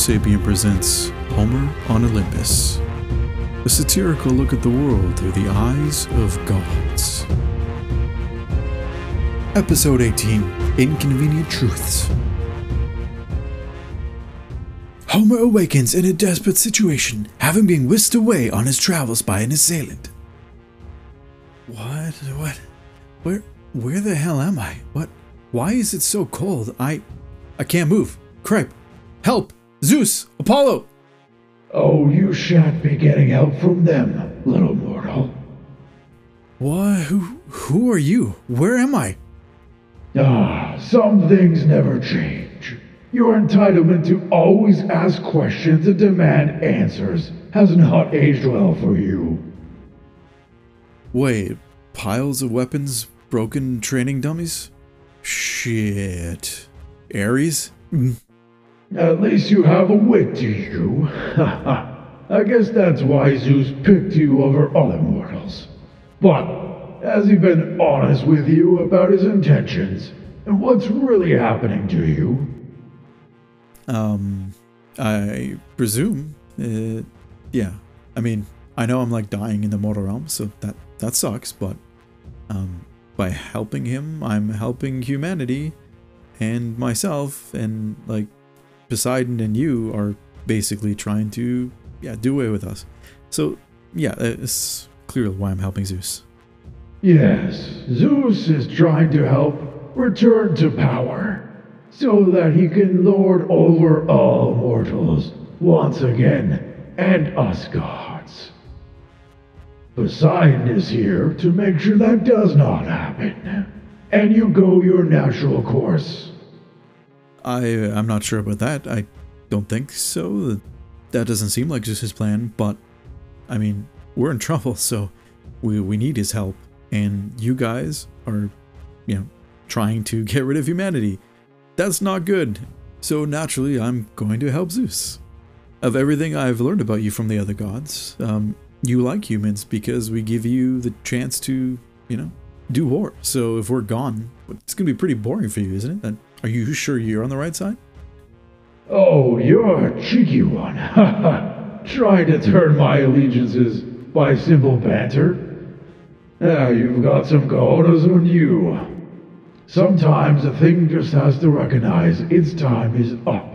Sapien presents Homer on Olympus, a satirical look at the world through the eyes of gods. Episode 18 Inconvenient Truths. Homer awakens in a desperate situation, having been whisked away on his travels by an assailant. What? What? Where? Where the hell am I? What? Why is it so cold? I, I can't move. Cripe, help! Zeus, Apollo. Oh, you shan't be getting help from them, little mortal. What? Who? Who are you? Where am I? Ah, some things never change. Your entitlement to always ask questions and demand answers has not aged well for you. Wait, piles of weapons, broken training dummies? Shit. Ares? At least you have a wit to you. I guess that's why Zeus picked you over other mortals. But has he been honest with you about his intentions and what's really happening to you? Um, I presume. Uh, yeah. I mean, I know I'm like dying in the mortal realm, so that that sucks. But um, by helping him, I'm helping humanity and myself, and like Poseidon and you are basically trying to yeah do away with us. So yeah, uh, it's clearly why I'm helping Zeus. Yes, Zeus is trying to help return to power so that he can lord over all mortals once again and us gods. Poseidon is here to make sure that does not happen, and you go your natural course. I I'm not sure about that. I don't think so. That doesn't seem like just his plan, but I mean, we're in trouble, so we we need his help. And you guys are, you know, trying to get rid of humanity. That's not good. So naturally, I'm going to help Zeus. Of everything I've learned about you from the other gods, um, you like humans because we give you the chance to, you know, do war. So if we're gone, it's going to be pretty boring for you, isn't it? Are you sure you're on the right side? Oh, you're a cheeky one. Trying to turn my allegiances by simple banter. Now you've got some cojones on you. Sometimes a thing just has to recognize its time is up.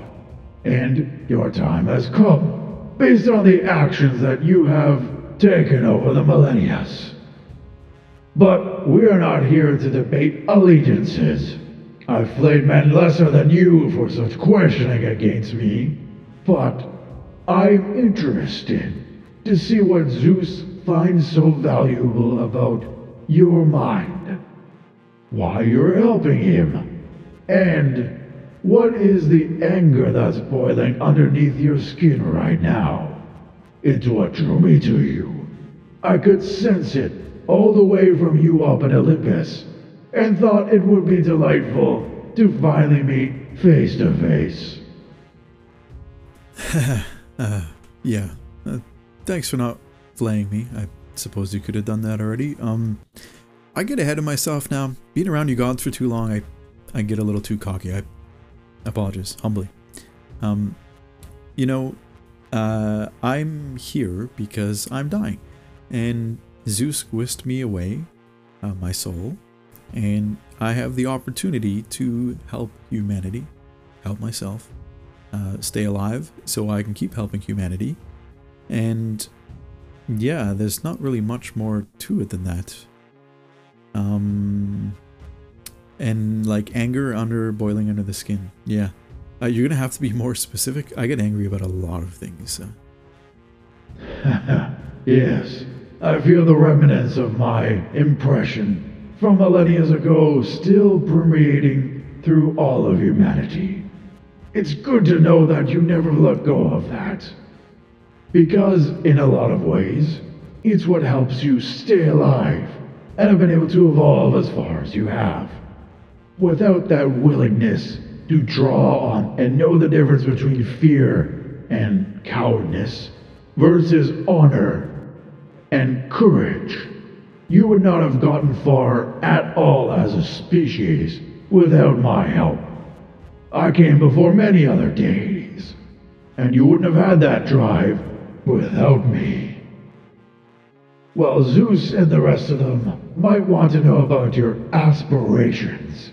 And your time has come, based on the actions that you have taken over the millennia. But we're not here to debate allegiances. I've flayed men lesser than you for such questioning against me, but I'm interested to see what Zeus finds so valuable about your mind, why you're helping him, and what is the anger that's boiling underneath your skin right now. It's what drew me to you. I could sense it all the way from you up in Olympus and thought it would be delightful to finally meet face to face. uh, yeah. Uh, thanks for not flaying me. I suppose you could have done that already. Um, I get ahead of myself now. Being around you gods for too long, I, I get a little too cocky. I apologize, humbly. Um, you know, uh, I'm here because I'm dying. And Zeus whisked me away, uh, my soul, and I have the opportunity to help humanity, help myself, uh, stay alive so I can keep helping humanity. And yeah, there's not really much more to it than that. Um, and like anger under boiling under the skin. Yeah, uh, you're gonna have to be more specific. I get angry about a lot of things. So. yes, I feel the remnants of my impression from millennia ago still permeating through all of humanity. It's good to know that you never let go of that. Because, in a lot of ways, it's what helps you stay alive and have been able to evolve as far as you have. Without that willingness to draw on and know the difference between fear and cowardness versus honor and courage, you would not have gotten far at all as a species without my help. I came before many other deities, and you wouldn't have had that drive without me. Well, Zeus and the rest of them might want to know about your aspirations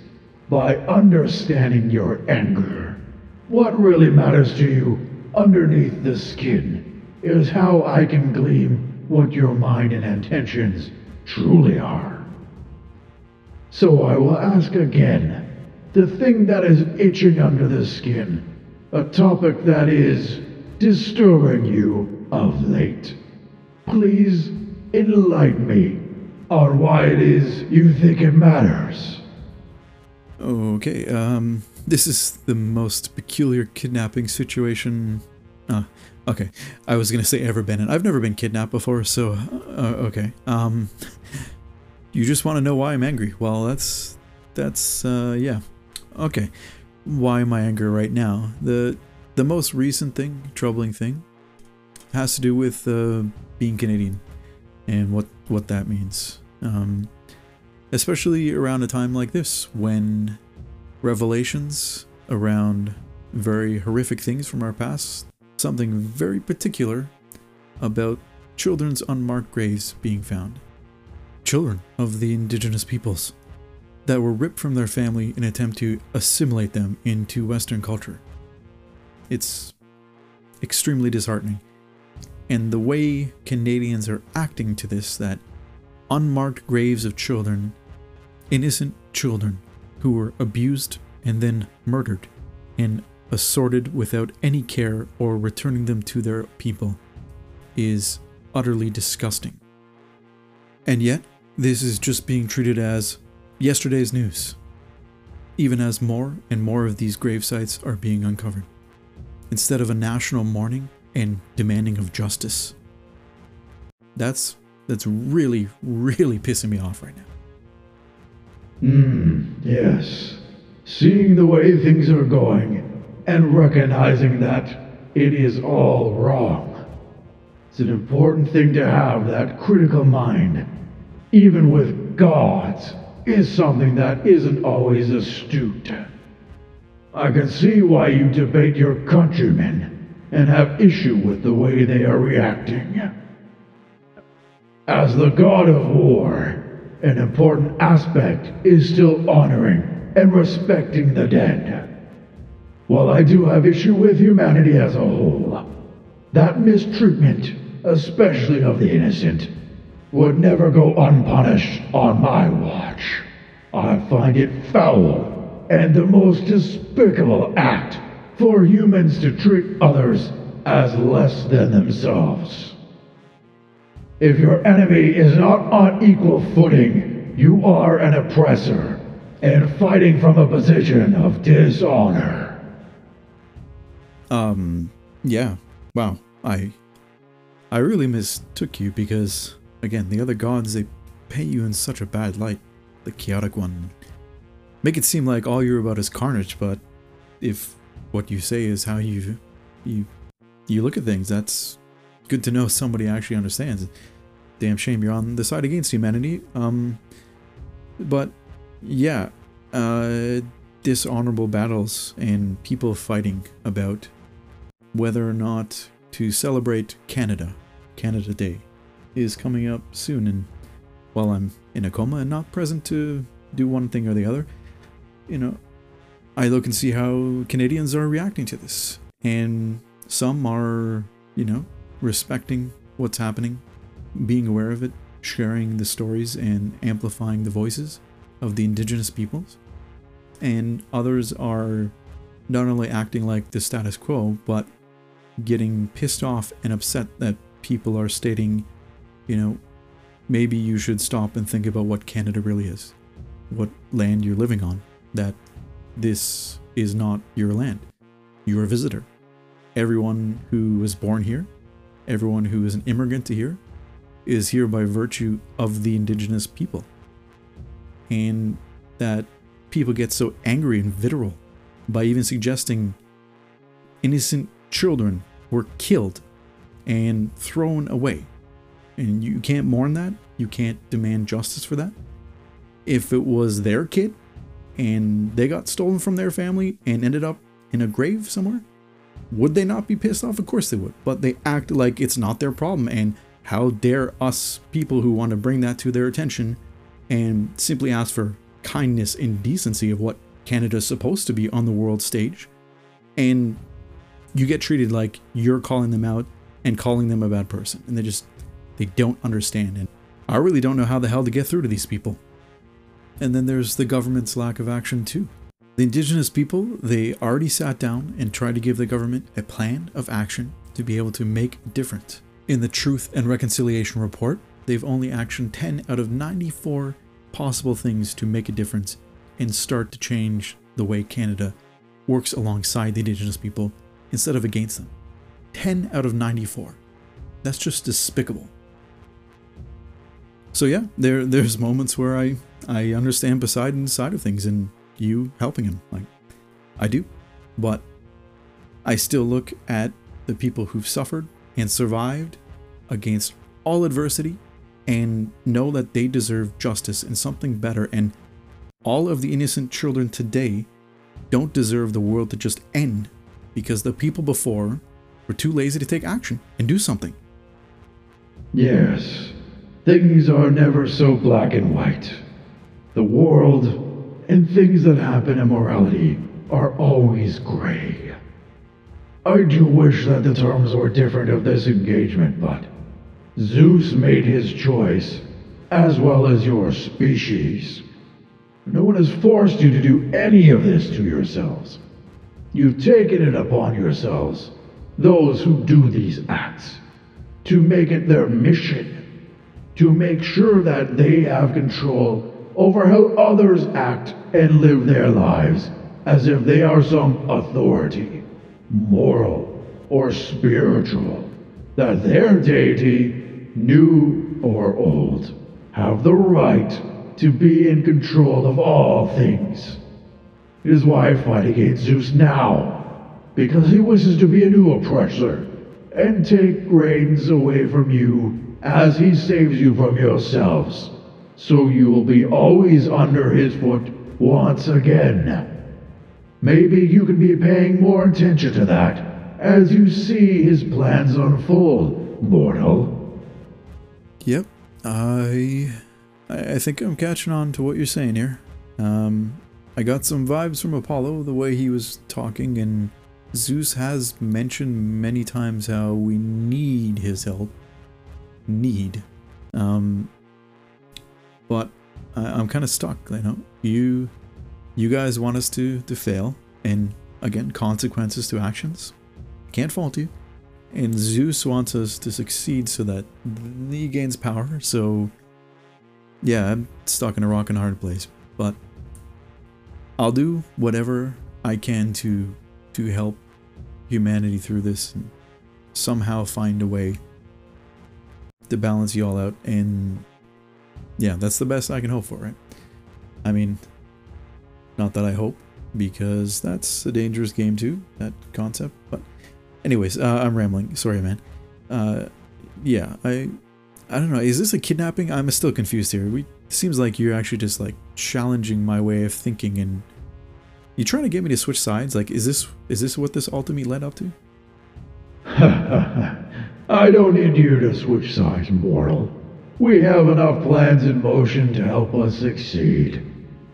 by understanding your anger. What really matters to you underneath the skin is how I can glean what your mind and intentions truly are. So I will ask again the thing that is itching under the skin, a topic that is disturbing you of late. Please enlighten me on why it is you think it matters. Okay, um, this is the most peculiar kidnapping situation. Uh, okay, I was gonna say ever been in. I've never been kidnapped before, so uh, okay. Um, you just want to know why I'm angry? Well, that's that's uh, yeah. Okay, why am I angry right now? The the most recent thing, troubling thing, has to do with uh, being Canadian and what what that means. Um, especially around a time like this when revelations around very horrific things from our past, something very particular about children's unmarked graves being found. Children of the indigenous peoples that were ripped from their family in an attempt to assimilate them into Western culture. It's extremely disheartening. And the way Canadians are acting to this, that unmarked graves of children, innocent children who were abused and then murdered and assorted without any care or returning them to their people, is utterly disgusting. And yet, this is just being treated as yesterday's news, even as more and more of these grave sites are being uncovered, instead of a national mourning and demanding of justice. That's that's really, really pissing me off right now. Hmm, yes. Seeing the way things are going and recognizing that it is all wrong. It's an important thing to have that critical mind, even with gods, is something that isn't always astute. I can see why you debate your countrymen and have issue with the way they are reacting. As the god of war, an important aspect is still honoring and respecting the dead. While I do have issue with humanity as a whole, that mistreatment, especially of the innocent, would never go unpunished on my watch. I find it foul and the most despicable act for humans to treat others as less than themselves. If your enemy is not on equal footing, you are an oppressor and fighting from a position of dishonor. Um, yeah. Wow. I I really mistook you because again, the other gods they paint you in such a bad light. The chaotic one. Make it seem like all you're about is carnage, but if what you say is how you you you look at things, that's good to know somebody actually understands. Damn shame you're on the side against humanity. Um but yeah, uh dishonorable battles and people fighting about whether or not to celebrate Canada, Canada Day, is coming up soon. And while I'm in a coma and not present to do one thing or the other, you know, I look and see how Canadians are reacting to this. And some are, you know, respecting what's happening, being aware of it, sharing the stories and amplifying the voices of the indigenous peoples. And others are not only acting like the status quo, but getting pissed off and upset that people are stating, you know, maybe you should stop and think about what Canada really is, what land you're living on, that this is not your land. You're a visitor. Everyone who was born here, everyone who is an immigrant to here, is here by virtue of the indigenous people. And that people get so angry and vitriol by even suggesting innocent children were killed and thrown away. And you can't mourn that. You can't demand justice for that. If it was their kid and they got stolen from their family and ended up in a grave somewhere, Would they not be pissed off? Of course they would. But they act like it's not their problem. And how dare us people who want to bring that to their attention and simply ask for kindness and decency of what Canada's supposed to be on the world stage. And you get treated like you're calling them out and calling them a bad person. And they just, they don't understand. And I really don't know how the hell to get through to these people. And then there's the government's lack of action too. The indigenous people, they already sat down and tried to give the government a plan of action to be able to make a difference. In the Truth and Reconciliation Report, they've only actioned 10 out of 94 possible things to make a difference and start to change the way Canada works alongside the indigenous people instead of against them. 10 out of 94. That's just despicable. So yeah, there there's moments where I I understand Poseidon's side of things and you helping him. Like I do. But I still look at the people who've suffered and survived against all adversity and know that they deserve justice and something better and all of the innocent children today don't deserve the world to just end because the people before were too lazy to take action and do something. Yes, things are never so black and white. The world and things that happen in morality are always gray. I do wish that the terms were different of this engagement, but Zeus made his choice, as well as your species. No one has forced you to do any of this to yourselves. You've taken it upon yourselves, those who do these acts, to make it their mission, to make sure that they have control over how others act and live their lives as if they are some authority, moral or spiritual, that their deity, new or old, have the right to be in control of all things. Is why I fight against Zeus now, because he wishes to be a new oppressor and take reins away from you as he saves you from yourselves, so you will be always under his foot once again. Maybe you can be paying more attention to that as you see his plans unfold, mortal. Yep, I, I think I'm catching on to what you're saying here. Um, I got some vibes from Apollo, the way he was talking, and Zeus has mentioned many times how we need his help. Need. Um, but I, I'm kind of stuck, you know. You, you guys want us to, to fail, and again, consequences to actions. Can't fault you. And Zeus wants us to succeed so that he gains power, so yeah, I'm stuck in a rock and hard place, but I'll do whatever I can to to help humanity through this and somehow find a way to balance you all out and yeah, that's the best I can hope for, right? I mean, not that I hope because that's a dangerous game too, that concept, but anyways, uh, I'm rambling. Sorry, man. Uh, yeah, I I don't know. Is this a kidnapping? I'm still confused here. We seems like you're actually just like challenging my way of thinking and you trying to get me to switch sides? Like is this is this what this ultimately led up to? I don't need you to switch sides, mortal. We have enough plans in motion to help us succeed.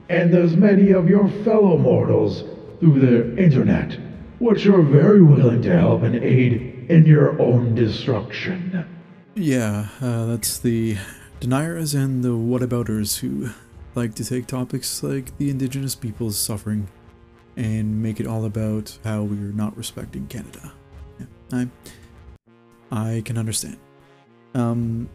And there's many of your fellow mortals through the internet, which are very willing to help and aid in your own destruction. Yeah, uh, that's the deniers and the whatabouters who like to take topics like the indigenous people's suffering and make it all about how we're not respecting Canada. Yeah, I, I can understand. Um,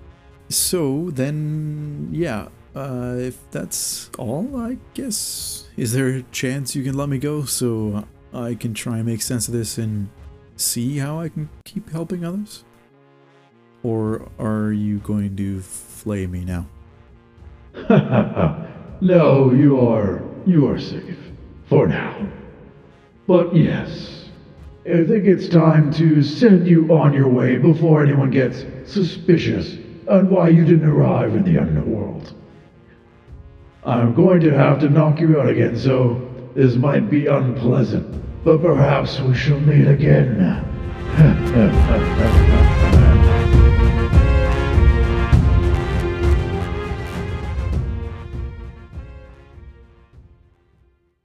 so then, yeah, uh, if that's all, I guess, is there a chance you can let me go so I can try and make sense of this and see how I can keep helping others? Or are you going to flay me now? no, you are you are safe for now. But yes, I think it's time to send you on your way before anyone gets suspicious on why you didn't arrive in the underworld. I'm going to have to knock you out again, so this might be unpleasant. but perhaps we shall meet again.